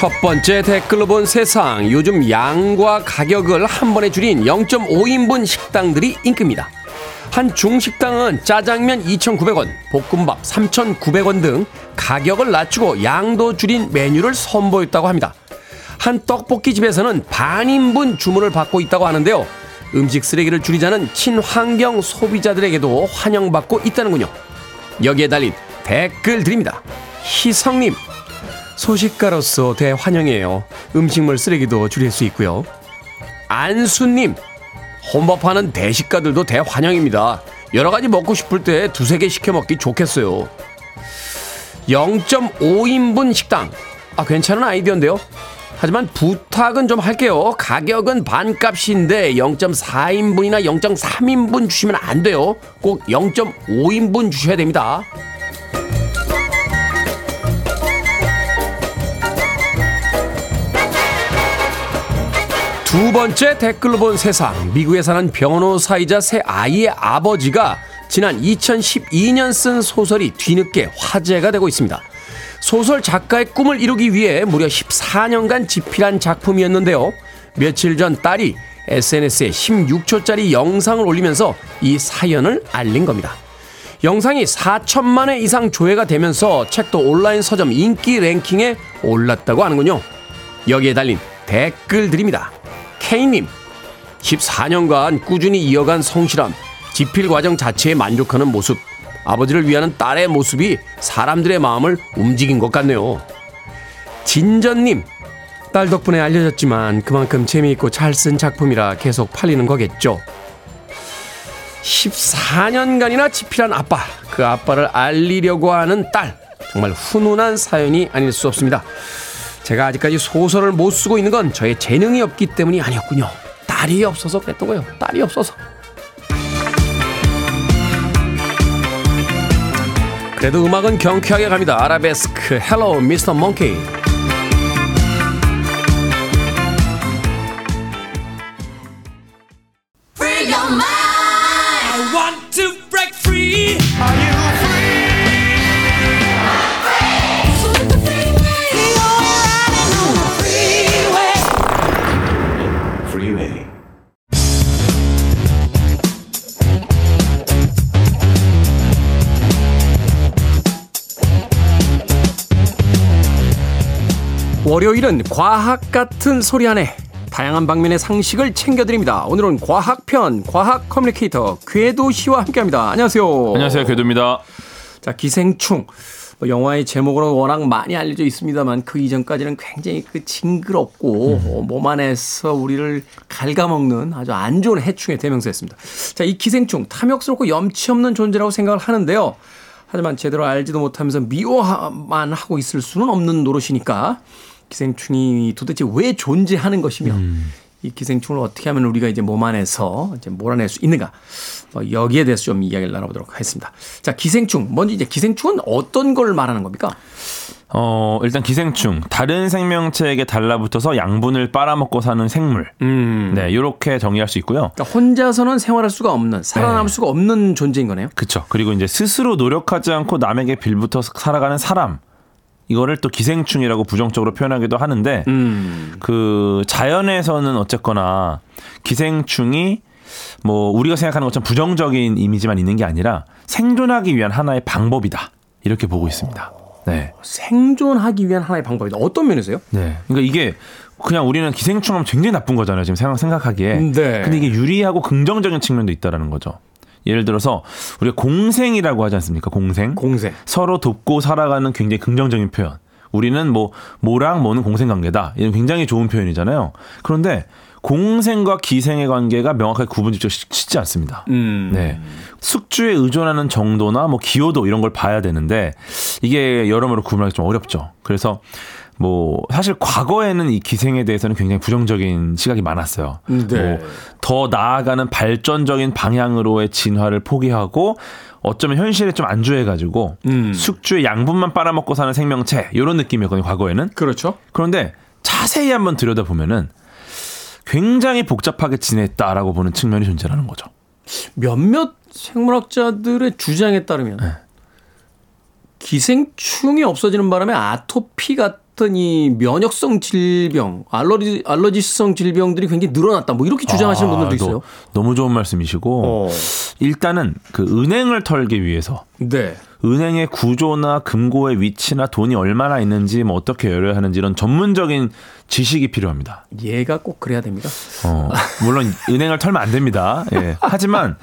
첫 번째 댓글로 본 세상. 요즘 양과 가격을 한 번에 줄인 0.5인분 식당들이 인기입니다. 한 중식당은 짜장면 2,900원, 볶음밥 3,900원 등 가격을 낮추고 양도 줄인 메뉴를 선보였다고 합니다. 한 떡볶이 집에서는 반인분 주문을 받고 있다고 하는데요. 음식 쓰레기를 줄이자는 친환경 소비자들에게도 환영받고 있다는군요. 여기에 달린 댓글 드립니다. 희성님, 소식가로서 대환영이에요. 음식물 쓰레기도 줄일 수 있고요. 안수님, 혼밥하는 대식가들도 대환영입니다. 여러 가지 먹고 싶을 때 두세 개 시켜 먹기 좋겠어요. 0.5인분 식당. 아, 괜찮은 아이디어인데요. 하지만 부탁은 좀 할게요. 가격은 반값인데 0.4인분이나 0.3인분 주시면 안 돼요. 꼭 0.5인분 주셔야 됩니다. 두 번째 댓글로 본 세상. 미국에 사는 변호사이자 새 아이의 아버지가 지난 2012년 쓴 소설이 뒤늦게 화제가 되고 있습니다. 소설 작가의 꿈을 이루기 위해 무려 14년간 집필한 작품이었는데요. 며칠 전 딸이 SNS에 16초짜리 영상을 올리면서 이 사연을 알린 겁니다. 영상이 4천만 회 이상 조회가 되면서 책도 온라인 서점 인기 랭킹에 올랐다고 하는군요. 여기에 달린 댓글들입니다. K님, 14년간 꾸준히 이어간 성실함, 집필 과정 자체에 만족하는 모습, 아버지를 위하는 딸의 모습이 사람들의 마음을 움직인 것 같네요. 진전님, 딸 덕분에 알려졌지만 그만큼 재미있고 잘 쓴 작품이라 계속 팔리는 거겠죠. 14년간이나 집필한 아빠, 그 아빠를 알리려고 하는 딸, 정말 훈훈한 사연이 아닐 수 없습니다. 제가 아직까지 소설을 못 쓰고 있는 건 저의 재능이 없기 때문이 아니었군요. 딸이 없어서 그랬던 거예요. 딸이 없어서. 그래도 음악은 경쾌하게 갑니다. 아라베스크 Hello Mr. Monkey. 월요일은 과학 같은 소리 안에 다양한 방면의 상식을 챙겨드립니다. 오늘은 과학편 과학 커뮤니케이터 궤도 씨와 함께합니다. 안녕하세요. 안녕하세요, 궤도입니다. 자 기생충 뭐 영화의 제목으로 워낙 많이 알려져 있습니다만 그 이전까지는 굉장히 그 징그럽고 어, 몸 안에서 우리를 갉아먹는 아주 안 좋은 해충의 대명사였습니다. 자 이 기생충 탐욕스럽고 염치 없는 존재라고 생각을 하는데요. 하지만 제대로 알지도 못하면서 미워만 하고 있을 수는 없는 노릇이니까 기생충이 도대체 왜 존재하는 것이며 이 기생충을 어떻게 하면 우리가 이제 몸 안에서 이제 몰아낼 수 있는가 어, 여기에 대해서 좀 이야기를 나눠보도록 하겠습니다. 자 기생충 먼저 이제 기생충은 어떤 걸 말하는 겁니까? 어, 일단 기생충. 다른 생명체에게 달라붙어서 양분을 빨아먹고 사는 생물. 음. 네, 요렇게 정의할 수 있고요. 그러니까 혼자서는 생활할 수가 없는 살아남을 네. 수가 없는 존재인 거네요. 그쵸. 그리고 이제 스스로 노력하지 않고 남에게 빌붙어 살아가는 사람. 이거를 또 기생충이라고 부정적으로 표현하기도 하는데, 음. 그 자연에서는 어쨌거나 기생충이 뭐 우리가 생각하는 것처럼 부정적인 이미지만 있는 게 아니라 생존하기 위한 하나의 방법이다. 이렇게 보고 있습니다. 네. 생존하기 위한 하나의 방법이다. 어떤 면에서요? 네. 그러니까 이게 그냥 우리는 기생충하면 굉장히 나쁜 거잖아요. 지금 생각, 생각하기에. 네. 근데 이게 유리하고 긍정적인 측면도 있다라는 거죠. 예를 들어서 우리가 공생이라고 하지 않습니까? 공생. 공세. 서로 돕고 살아가는 굉장히 긍정적인 표현. 우리는 뭐 뭐랑 뭐는 공생 관계다. 이런 굉장히 좋은 표현이잖아요. 그런데 공생과 기생의 관계가 명확하게 구분 짓기 쉽지 않습니다. 음. 네. 숙주에 의존하는 정도나 뭐 기여도 이런 걸 봐야 되는데 이게 여러모로 구분하기 좀 어렵죠. 그래서 뭐 사실 과거에는 이 기생에 대해서는 굉장히 부정적인 시각이 많았어요. 네. 뭐더 나아가는 발전적인 방향으로의 진화를 포기하고 어쩌면 현실에 좀 안주해가지고 음. 숙주의 양분만 빨아먹고 사는 생명체 이런 느낌이었거든요. 과거에는. 그렇죠. 그런데 자세히 한번 들여다 보면은 굉장히 복잡하게 지냈다라고 보는 측면이 존재하는 거죠. 몇몇 생물학자들의 주장에 따르면 네. 기생충이 없어지는 바람에 아토피 같은 이 면역성 질병, 알러지 알러지성 질병들이 굉장히 늘어났다. 뭐 이렇게 주장하시는 아, 분들도 너- 있어요. 너 무 좋은 말씀이시고 어. 일단은 그 은행을 털기 위해서 네. 은행의 구조나 금고의 위치나 돈이 얼마나 있는지 뭐 어떻게 열어야 하는지 이런 전문적인 지식이 필요합니다. 얘가 꼭 그래야 됩니다. 어, 물론 은행을 털면 안 됩니다. 예. 하지만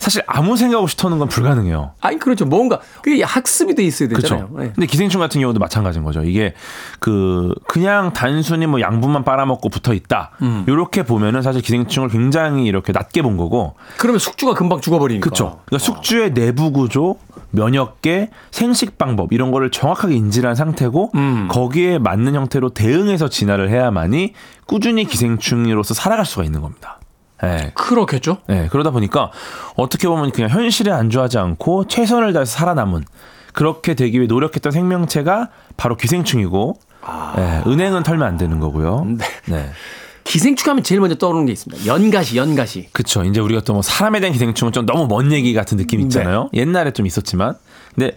사실 아무 생각 없이 터는 건 불가능해요. 아니 그렇죠. 뭔가 그게 학습이 돼 있어야 되잖아요. 그렇죠. 네. 근데 기생충 같은 경우도 마찬가지인 거죠. 이게 그 그냥 단순히 뭐 양분만 빨아먹고 붙어 있다. 음. 이렇게 보면은 사실 기생충을 굉장히 이렇게 낮게 본 거고. 그러면 숙주가 금방 죽어버리니까. 그렇죠. 그러니까 숙주의 내부 구조, 면역계, 생식 방법 이런 거를 정확하게 인지를 한 상태고 음. 거기에 맞는 형태로 대응해서 진화를 해야만이 꾸준히 기생충으로서 살아갈 수가 있는 겁니다. 예. 그렇겠죠. 네, 그러다 보니까 어떻게 보면 그냥 현실에 안주하지 않고 최선을 다해서 살아남은 그렇게 되기 위해 노력했던 생명체가 바로 기생충이고 예, 은행은 털면 안 되는 거고요. 네. 네. 기생충 하면 제일 먼저 떠오르는 게 있습니다. 연가시, 연가시. 그쵸. 이제 우리가 또 뭐 사람에 대한 기생충은 좀 너무 먼 얘기 같은 느낌 있잖아요. 옛날에 좀 있었지만. 근데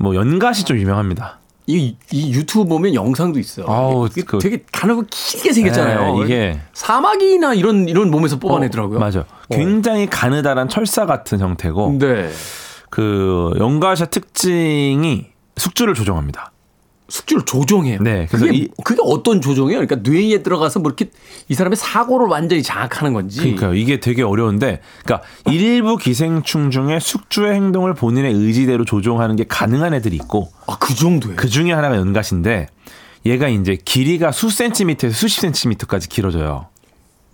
뭐 연가시 좀 유명합니다. 이, 이 유튜브 보면 영상도 있어요. 아우, 이게 그- 되게 가늘고 길게 생겼잖아요. 네, 이게- 사마귀나 이런 이런 몸에서 뽑아내더라고요. 어, 맞아. 굉장히 가느다란 철사 같은 형태고 네. 그 연가시 특징이 숙주를 조종합니다. 숙주를 조종해요. 네, 그래서 그게, 이- 그게 어떤 조종이에요? 그러니까 뇌에 들어가서 뭐 이렇게 이 사람의 사고를 완전히 장악하는 건지. 그러니까요. 이게 되게 어려운데, 그러니까 일부 기생충 중에 숙주의 행동을 본인의 의지대로 조종하는 게 가능한 애들이 있고, 아, 그 정도예요. 그 중에 하나가 연가시인데, 얘가 이제 길이가 수 센티미터에서 수십 센티미터까지 길어져요.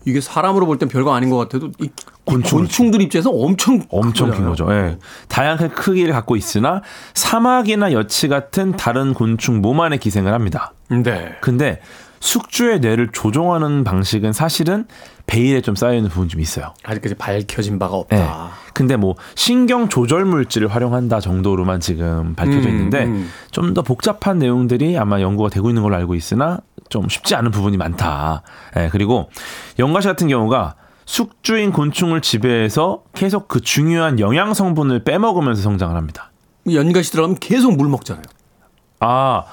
이게 사람으로 볼 땐 별거 아닌 것 같아도 이 곤충. 곤충들 입장에서 엄청 엄청 긴 크잖아요. 거죠. 예. 다양한 크기를 갖고 있으나 사막이나 여치 같은 다른 곤충 몸 안에 기생을 합니다. 네. 근데 숙주의 뇌를 조종하는 방식은 사실은 베일에 좀 쌓여 있는 부분이 좀 있어요. 아직까지 밝혀진 바가 예. 없다. 근데 뭐 신경 조절 물질을 활용한다 정도로만 지금 밝혀져 음, 있는데 음. 좀더 복잡한 내용들이 아마 연구가 되고 있는 걸로 알고 있으나 좀 쉽지 않은 부분이 많다. 예, 그리고 연가시 같은 경우가 숙주인 곤충을 지배해서 계속 그 중요한 영양 성분을 빼먹으면서 성장을 합니다. 연가시 들어가면 계속 물 먹잖아요. 아,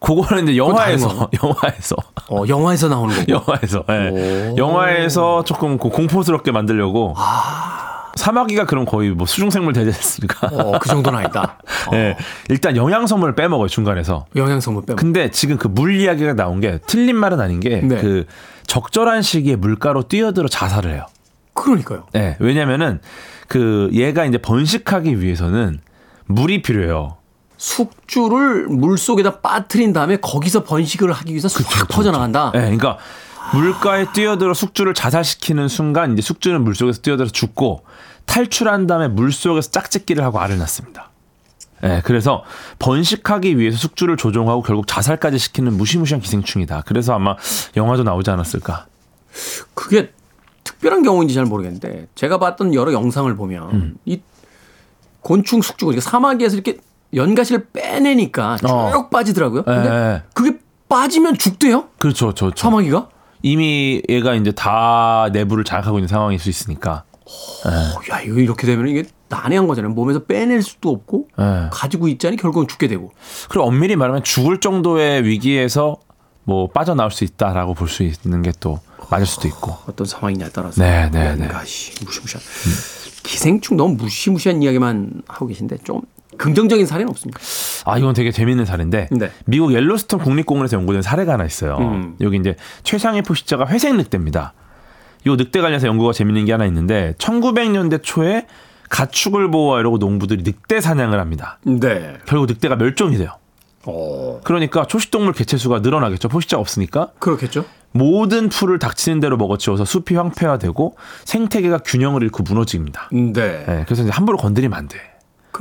그거는 이제 영화에서 영화에서 어, 영화에서 나오는 거고. 영화에서 예. 영화에서 조금 그 공포스럽게 만들려고 사마귀가 그럼 거의 뭐 수중생물 않습니까? 어, 그 정도는 아니다. 어, 예. 일단 영양 성분을 빼먹어요 중간에서. 영양성분 빼면. 근데 지금 그 물 이야기가 나온 게 틀린 말은 아닌 게그 네. 적절한 시기에 물가로 뛰어들어 자살을 해요. 그러니까요. 예. 왜냐면은 그 얘가 이제 번식하기 위해서는 물이 필요해요. 숙주를 물 속에다 빠뜨린 다음에 거기서 번식을 하기 위해서 쑥 퍼져나간다. 예. 그러니까 물가에 뛰어들어 숙주를 자살시키는 순간 이제 숙주는 물 속에서 뛰어들어 죽고 탈출한 다음에 물 속에서 짝짓기를 하고 알을 낳습니다. 예, 그래서 번식하기 위해서 숙주를 조종하고 결국 자살까지 시키는 무시무시한 기생충이다. 그래서 아마 영화도 나오지 않았을까. 그게 특별한 경우인지 잘 모르겠는데 제가 봤던 여러 영상을 보면 음. 이 곤충 숙주 그러니까 사마귀에서 이렇게 연가시를 빼내니까 쭉 어. 빠지더라고요. 근데 예. 그게 빠지면 죽대요? 그렇죠, 저, 저. 사마귀가? 이미 얘가 이제 다 내부를 장악하고 있는 상황일 수 있으니까. 어, 야 이거 이렇게 되면 이게 난해한 거잖아요. 몸에서 빼낼 수도 없고 예. 가지고 있자니 결국은 죽게 되고. 그리고 엄밀히 말하면 죽을 정도의 위기에서 뭐 빠져나올 수 있다라고 볼 수 있는 게 또 맞을 수도 있고. 어떤 상황이냐에 따라서. 네, 네, 네. 무시무시한. 기생충 너무 무시무시한 이야기만 하고 계신데 좀 긍정적인 사례는 없습니까? 아, 이건 되게 재밌는 사례인데. 네. 미국 옐로스톤 국립공원에서 연구된 사례가 하나 있어요. 음. 여기 이제 최상위 포식자가 회색 늑대입니다. 요 늑대 관련해서 연구가 재밌는 게 하나 있는데 1900년대 초에 가축을 보호하려고 농부들이 늑대 사냥을 합니다. 네. 결국 늑대가 멸종이 돼요. 어. 그러니까 초식동물 개체수가 늘어나겠죠. 포식자가 없으니까. 그렇겠죠. 모든 풀을 닥치는 대로 먹어치워서 숲이 황폐화되고 생태계가 균형을 잃고 무너집니다. 네. 예, 그래서 이제 함부로 건드리면 안 돼.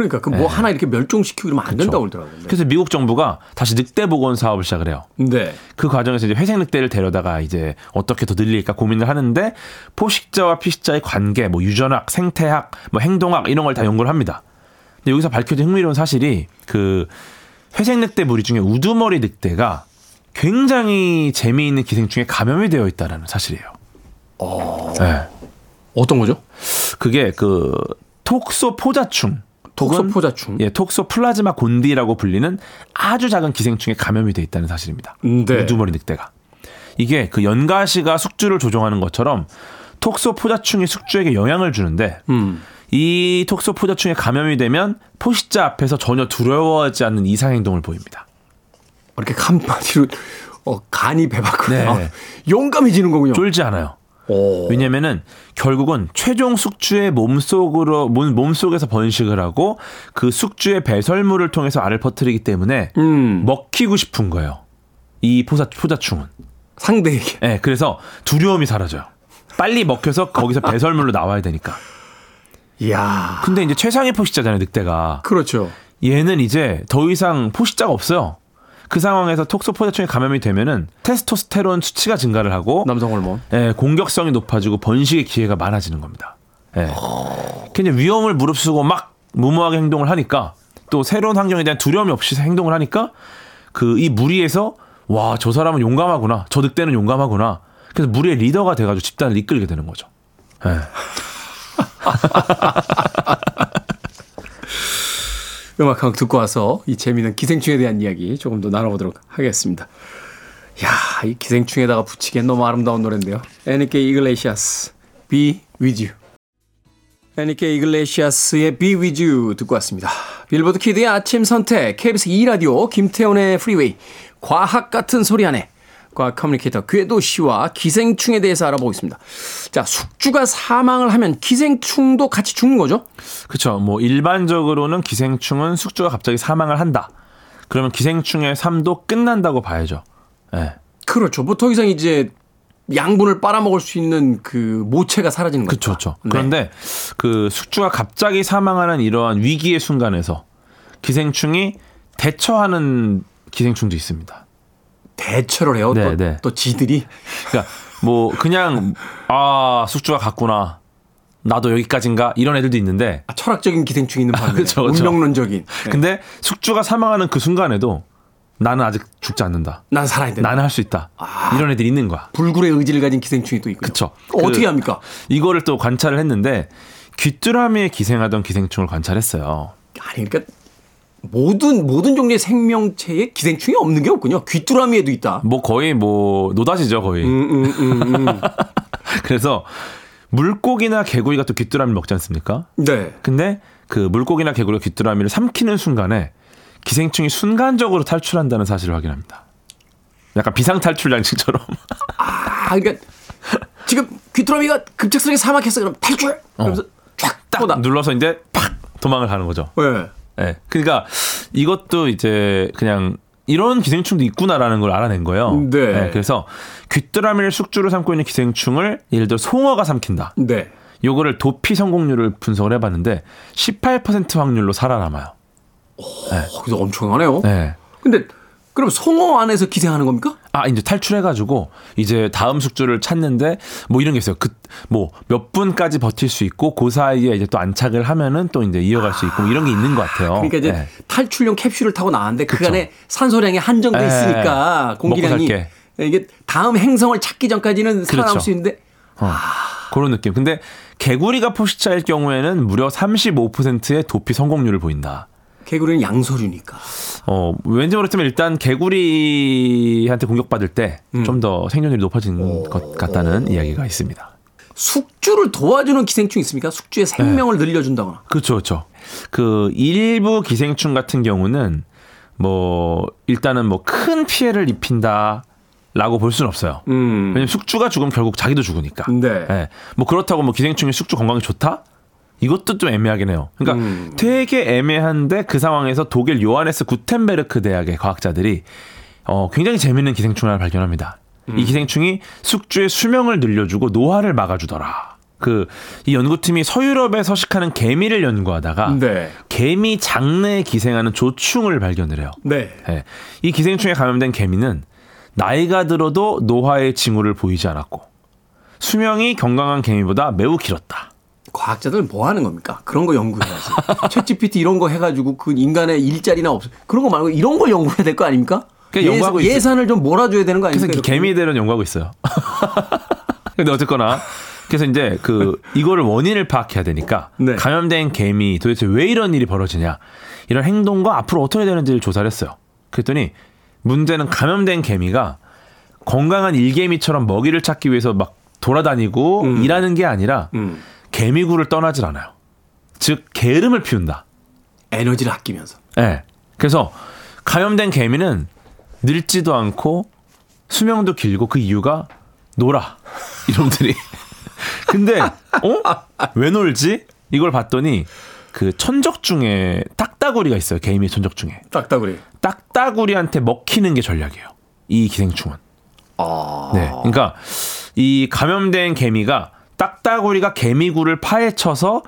그러니까 그 뭐 하나 이렇게 멸종시키고 이러면 안 된다고 그러더라고요. 네. 그래서 미국 정부가 다시 늑대 복원 사업을 시작을 해요. 네. 그 과정에서 이제 회색 늑대를 데려다가 이제 어떻게 더 늘릴까 고민을 하는데 포식자와 피식자의 관계, 뭐 유전학, 생태학, 뭐 행동학 이런 걸 다 연구를 합니다. 근데 여기서 밝혀진 흥미로운 사실이 그 회색 늑대 무리 중에 우두머리 늑대가 굉장히 재미있는 기생충에 감염이 되어 있다라는 사실이에요. 네. 어떤 거죠? 그게 그 톡소포자충. 톡소포자충. 예, 톡소 플라즈마 곤디라고 불리는 아주 작은 기생충에 감염이 돼 있다는 사실입니다. 네. 우두머리 늑대가. 이게 그 연가시가 숙주를 조종하는 것처럼 톡소 포자충이 숙주에게 영향을 주는데 음. 이 톡소 포자충에 감염이 되면 포식자 앞에서 전혀 두려워하지 않는 이상 행동을 보입니다. 이렇게 한마디로 어, 간이 배 밖으로 네. 나와 용감해지는 거군요. 쫄지 않아요. 오. 왜냐면은 결국은 최종 숙주의 몸속으로 몸- 몸속에서 번식을 하고 그 숙주의 배설물을 통해서 알을 퍼뜨리기 때문에 음. 먹히고 싶은 거예요. 이 포사 포자충은. 상대에게. 예, 그래서 두려움이 사라져요. 빨리 먹혀서 거기서 배설물로 나와야 되니까. 이야. 근데 이제 최상의 포식자잖아요, 늑대가. 그렇죠. 얘는 이제 더 이상 포식자가 없어요. 그 상황에서 톡소포자충에 감염이 되면은 테스토스테론 수치가 증가를 하고 남성 호르몬. 예, 공격성이 높아지고 번식의 기회가 많아지는 겁니다. 예. 그냥 위험을 무릅쓰고 막 무모하게 행동을 하니까 또 새로운 환경에 대한 두려움이 없이 행동을 하니까 그 이 무리에서 와, 저 사람은 용감하구나. 저 늑대는 용감하구나. 그래서 무리의 리더가 돼가지고 집단을 이끌게 되는 거죠. 예. 음악 한 곡 듣고 와서 이 재미있는 기생충에 대한 이야기 조금 더 나눠보도록 하겠습니다. 야, 이 기생충에다가 붙이기엔 너무 아름다운 노래인데요. 엔리케 이글레시아스, Be With You. 엔리케 이글레시아스의 Be With You 듣고 왔습니다. Billboard Kid의 아침 선택, KBS 2라디오, 김태훈의 프리웨이, 과학 같은 소리 하네 과학 communicator 궤도 씨와 기생충에 대해서 알아보고 있습니다. 자, 숙주가 사망을 하면 기생충도 같이 죽는 거죠? 그렇죠. 뭐 일반적으로는 기생충은 숙주가 갑자기 사망을 한다. 그러면 기생충의 삶도 끝난다고 봐야죠. 예. 그렇죠. 뭐 더 이상 이제 양분을 빨아먹을 수 있는 그 모체가 사라지는 거죠. 그렇죠. 그런데 그 숙주가 갑자기 사망하는 이러한 위기의 순간에서 기생충이 대처하는 기생충도 있습니다. 대처를 해요. 네, 또, 네. 또 지들이 그러니까 뭐 그냥 아 숙주가 갔구나. 나도 여기까지인가 이런 애들도 있는데 아, 철학적인 기생충이 있는 반면에 그쵸, 그쵸. 운명론적인. 네. 근데 숙주가 사망하는 그 순간에도 나는 아직 죽지 않는다. 난 살아야 된다. 나는 할 수 있다. 이런 애들이 있는 거야. 불굴의 의지를 가진 기생충이 또 있고요. 그쵸. 어떻게 그- 합니까? 이거를 또 관찰을 했는데 귀뚜라미에 기생하던 기생충을 관찰했어요. 아니 그러니까 모든 모든 종류의 생명체에 기생충이 없는 게 없군요. 귀뚜라미에도 있다. 뭐 거의 뭐 노다지죠 거의. 음, 음, 음, 음. 그래서 물고기나 개구리가 또 귀뚜라미 먹지 않습니까? 네. 근데 그 물고기나 개구리가 귀뚜라미를 삼키는 순간에 기생충이 순간적으로 탈출한다는 사실을 확인합니다. 약간 비상 탈출 장치처럼. 아 그러니까 지금 귀뚜라미가 급작스럽게 사막했어 그럼 탈출. 그러면서 쫙딱 뻗어. 눌러서 이제 팍 도망을 가는 거죠. 네. 예. 그러니까 이것도 이제 그냥 이런 기생충도 있구나라는 걸 알아낸 거예요. 네. 예, 그래서 귀뚜라미를 숙주로 삼고 있는 기생충을 예를 들어 송어가 삼킨다. 네. 요거를 도피 성공률을 분석을 해봤는데 18% 확률로 살아남아요. 어, 그래서 엄청나네요. 네. 근데 그럼 송어 안에서 기생하는 겁니까? 아, 이제 탈출해가지고, 이제 다음 숙주를 찾는데, 뭐 이런 게 있어요. 그, 뭐, 몇 분까지 버틸 수 있고, 그 사이에 이제 또 안착을 하면은 또 이제 이어갈 수 있고, 뭐 이런 게 있는 것 같아요. 그러니까 이제 네. 탈출용 캡슐을 타고 나왔는데 그. 안에 산소량이 한정돼 네. 있으니까 공기량이. 이게 다음 행성을 찾기 전까지는 살아남을 그렇죠. 수 있는데 어, 그런 느낌. 근데 개구리가 포식자일 경우에는 무려 35%의 도피 성공률을 보인다. 개구리는 양서류니까. 어, 왠지 모르겠지만 일단 개구리한테 공격받을 때 좀더 생존율이 높아진 것 같다는 이야기가 있습니다. 숙주를 도와주는 기생충 있습니까? 숙주의 생명을 늘려준다거나. 그렇죠, 그렇죠. 그 일부 기생충 같은 경우는 뭐 일단은 뭐 큰 피해를 입힌다 라고 볼 수는 없어요. 음. 왜냐면 숙주가 죽으면 결국 자기도 죽으니까. 네. 예. 뭐 그렇다고 뭐 기생충이 숙주 건강에 좋다? 이것도 좀 애매하긴 해요. 그러니까 음. 되게 애매한데 그 상황에서 독일 요하네스 구텐베르크 대학의 과학자들이 어, 굉장히 재밌는 기생충을 하나 발견합니다. 음. 이 기생충이 숙주의 수명을 늘려주고 노화를 막아주더라. 그 이 연구팀이 서유럽에 서식하는 개미를 연구하다가 네. 개미 장내에 기생하는 조충을 발견을 해요. 네. 예. 이 기생충에 감염된 개미는 나이가 들어도 노화의 징후를 보이지 않았고 수명이 건강한 개미보다 매우 길었다. 과학자들 뭐 하는 겁니까? 그런 거 연구해야지. 챗 GPT 이런 거 해가지고 그 인간의 일자리나 없 그런 거 말고 이런 걸 연구해야 될 거 아닙니까? 연구하고 있어요. 예산, 을 좀 몰아줘야 되는 거 그래서 아닙니까? 이 개미들은 연구하고 있어요. 근데 어쨌거나 그래서 이제 그 이거를 원인을 파악해야 되니까 네. 감염된 개미 도대체 왜 이런 일이 벌어지냐 이런 행동과 앞으로 어떻게 되는지를 조사를 했어요. 그랬더니 문제는 감염된 개미가 건강한 일개미처럼 먹이를 찾기 위해서 막 돌아다니고 일하는 게 아니라 음. 개미굴을 떠나질 않아요. 즉 게으름을 피운다. 에너지를 아끼면서. 예. 그래서 감염된 개미는 늙지도 않고 수명도 길고 그 이유가 놀아. 이놈들이. 근데 어? 왜 놀지? 이걸 봤더니 그 천적 중에 딱따구리가 있어요. 개미 천적 중에. 딱따구리. 딱따구리한테 먹히는 게 전략이에요. 이 기생충은. 아. 네. 그러니까 이 감염된 개미가 딱따구리가 개미굴을 파헤쳐서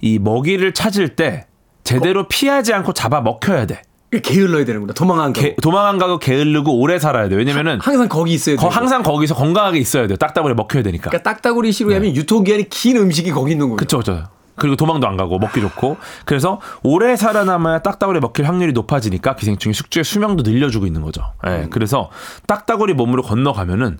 이 먹이를 찾을 때 제대로 피하지 않고 잡아 먹혀야 돼. 게을러야 되는구나. 도망한 거. 게- 도망 가고 게을르고 오래 살아야 돼. 왜냐면은 항상 거기 있어야 돼. 거- 항상 거기서 건강하게 있어야 돼요. 딱따구리 먹혀야 되니까. 그러니까 딱따구리 식으로 하면 유통기한이 긴 음식이 거기 있는 거예요. 그쵸, 그쵸. 그리고 도망도 안 가고 먹기 좋고 그래서 오래 살아남아야 딱따구리 먹힐 확률이 높아지니까 기생충이 숙주의 수명도 늘려주고 있는 거죠. 예. 그래서 딱따구리 몸으로 건너가면은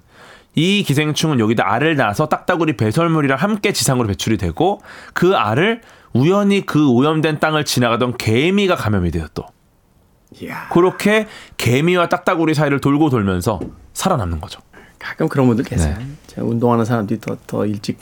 이 기생충은 여기다 알을 낳아서 딱따구리 배설물이랑 함께 지상으로 배출이 되고 그 알을 우연히 그 오염된 땅을 지나가던 개미가 감염이 돼요 또. 이야. 그렇게 개미와 딱따구리 사이를 돌고 돌면서 살아남는 거죠. 가끔 그런 분들 계세요. 네. 제가 운동하는 사람들이 더, 더 일찍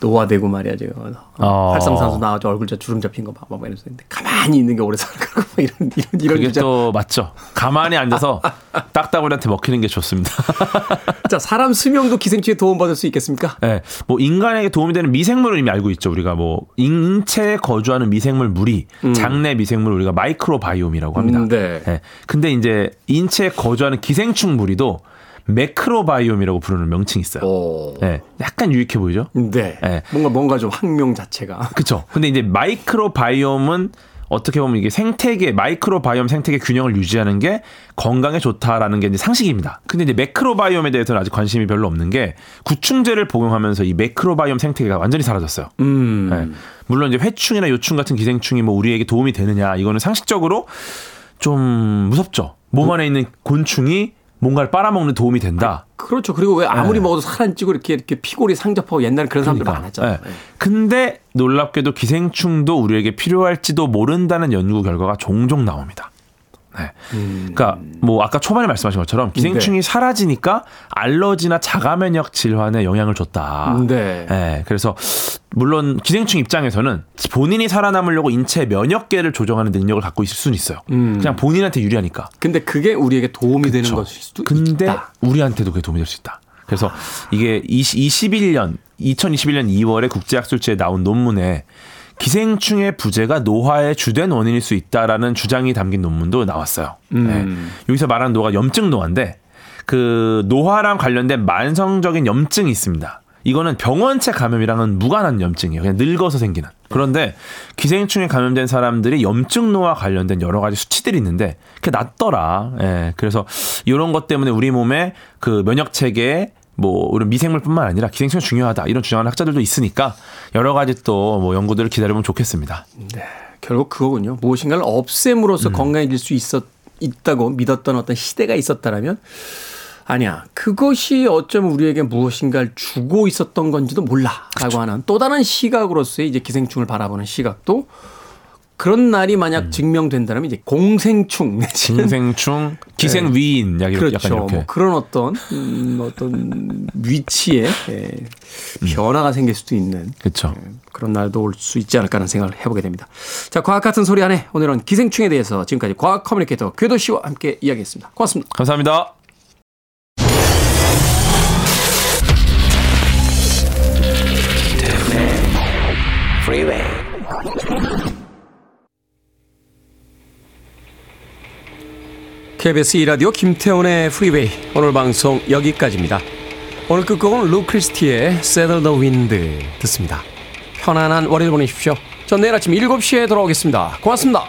노화되고 말이야, 제가. 어. 활성산소 나와서 얼굴 저 주름 잡힌 거 봐. 막 이러면서. 근데 가만히 있는 게 오래 사는 거고, 막 이런, 이런, 이런 그게. 또 맞죠. 가만히 앉아서 딱따구리한테 먹히는 게 좋습니다. 자, 사람 수명도 기생충에 도움받을 수 있겠습니까? 네, 뭐 인간에게 도움이 되는 미생물을 이미 알고 있죠. 우리가 뭐 인체에 거주하는 미생물 무리, 장내 미생물 우리가 microbiome이라고 합니다. 음, 네. 네. 근데 이제 인체에 거주하는 기생충 무리도 macrobiome이라고 부르는 명칭이 있어요. 오. 네, 약간 유익해 보이죠? 네. 네. 뭔가, 뭔가 좀 학명 자체가. 그쵸. 근데 이제 microbiome은 어떻게 보면 이게 생태계, 마이크로바이옴 생태계 균형을 유지하는 게 건강에 좋다라는 게 이제 상식입니다. 근데 이제 macrobiome에 대해서는 아직 관심이 별로 없는 게 구충제를 복용하면서 이 macrobiome 생태계가 완전히 사라졌어요. 음. 네. 물론 이제 회충이나 요충 같은 기생충이 뭐 우리에게 도움이 되느냐 이거는 상식적으로 좀 무섭죠. 몸 안에 있는 곤충이 뭔가를 빨아먹는 도움이 된다. 그렇죠. 그리고 왜 아무리 네. 먹어도 살 안 찌고 이렇게, 이렇게 피골이 상접하고 옛날에 그런 사람들 그러니까. 많았잖아요. 예. 근데 놀랍게도 기생충도 우리에게 필요할지도 모른다는 연구 결과가 종종 나옵니다. 네. 그러니까 뭐 아까 초반에 말씀하신 것처럼 기생충이 사라지니까 알러지나 자가 면역 질환에 영향을 줬다. 네. 예, 그래서 물론 기생충 입장에서는 본인이 살아남으려고 인체 면역계를 조정하는 능력을 갖고 있을 수는 있어요. 그냥 본인한테 유리하니까. 근데 그게 우리에게 도움이 되는 그쵸. 것일 수도 근데 있다. 우리한테도 그게 도움이 될 수 있다. 그래서 이게 20, 21년 2021년 2월에 국제학술지에 나온 논문에 기생충의 부재가 노화의 주된 원인일 수 있다라는 주장이 담긴 논문도 나왔어요. 네. 여기서 말하는 노화가 염증 노화인데 그 노화랑 관련된 만성적인 염증이 있습니다. 이거는 병원체 감염이랑은 무관한 염증이에요. 그냥 늙어서 생기는. 그런데 기생충에 감염된 사람들이 염증 노화 관련된 여러 가지 수치들이 있는데 그게 낮더라. 예. 그래서 이런 것 때문에 우리 몸에 그 면역 체계에 뭐 이런 미생물뿐만 아니라 기생충이 중요하다 이런 주장하는 학자들도 있으니까 여러 가지 또 뭐 연구들을 기다려보면 좋겠습니다. 결국 그거군요. 무엇인가를 음. 없앰으로써 건강해질 수 있었 있다고 믿었던 어떤 시대가 있었다라면 아니야. 그것이 어쩌면 우리에게 무엇인가를 주고 있었던 건지도 몰라라고 그렇죠. 하는 또 다른 시각으로서의 이제 기생충을 바라보는 시각도 그런 날이 만약 증명된다면 이제 공생충 내지는 기생충, 기생위인 약 그렇죠. 약간 이렇게. 뭐 그런 어떤 음, 어떤 위치에 예, 변화가 생길 수도 있는 그렇죠. 그런 날도 올 수 있지 않을까 하는 생각을 해보게 됩니다. 자, 과학 같은 소리 안에 오늘은 기생충에 대해서 지금까지 과학 커뮤니케이터 궤도 씨와 함께 이야기했습니다. 고맙습니다. 감사합니다. Freeway. KBS 2라디오 김태훈의 프리웨이 오늘 방송 여기까지입니다. 오늘 끝곡은 루 크리스티의 Settle the Wind 듣습니다. 편안한 월요일 보내십시오. 전 내일 아침 7시에 돌아오겠습니다. 고맙습니다.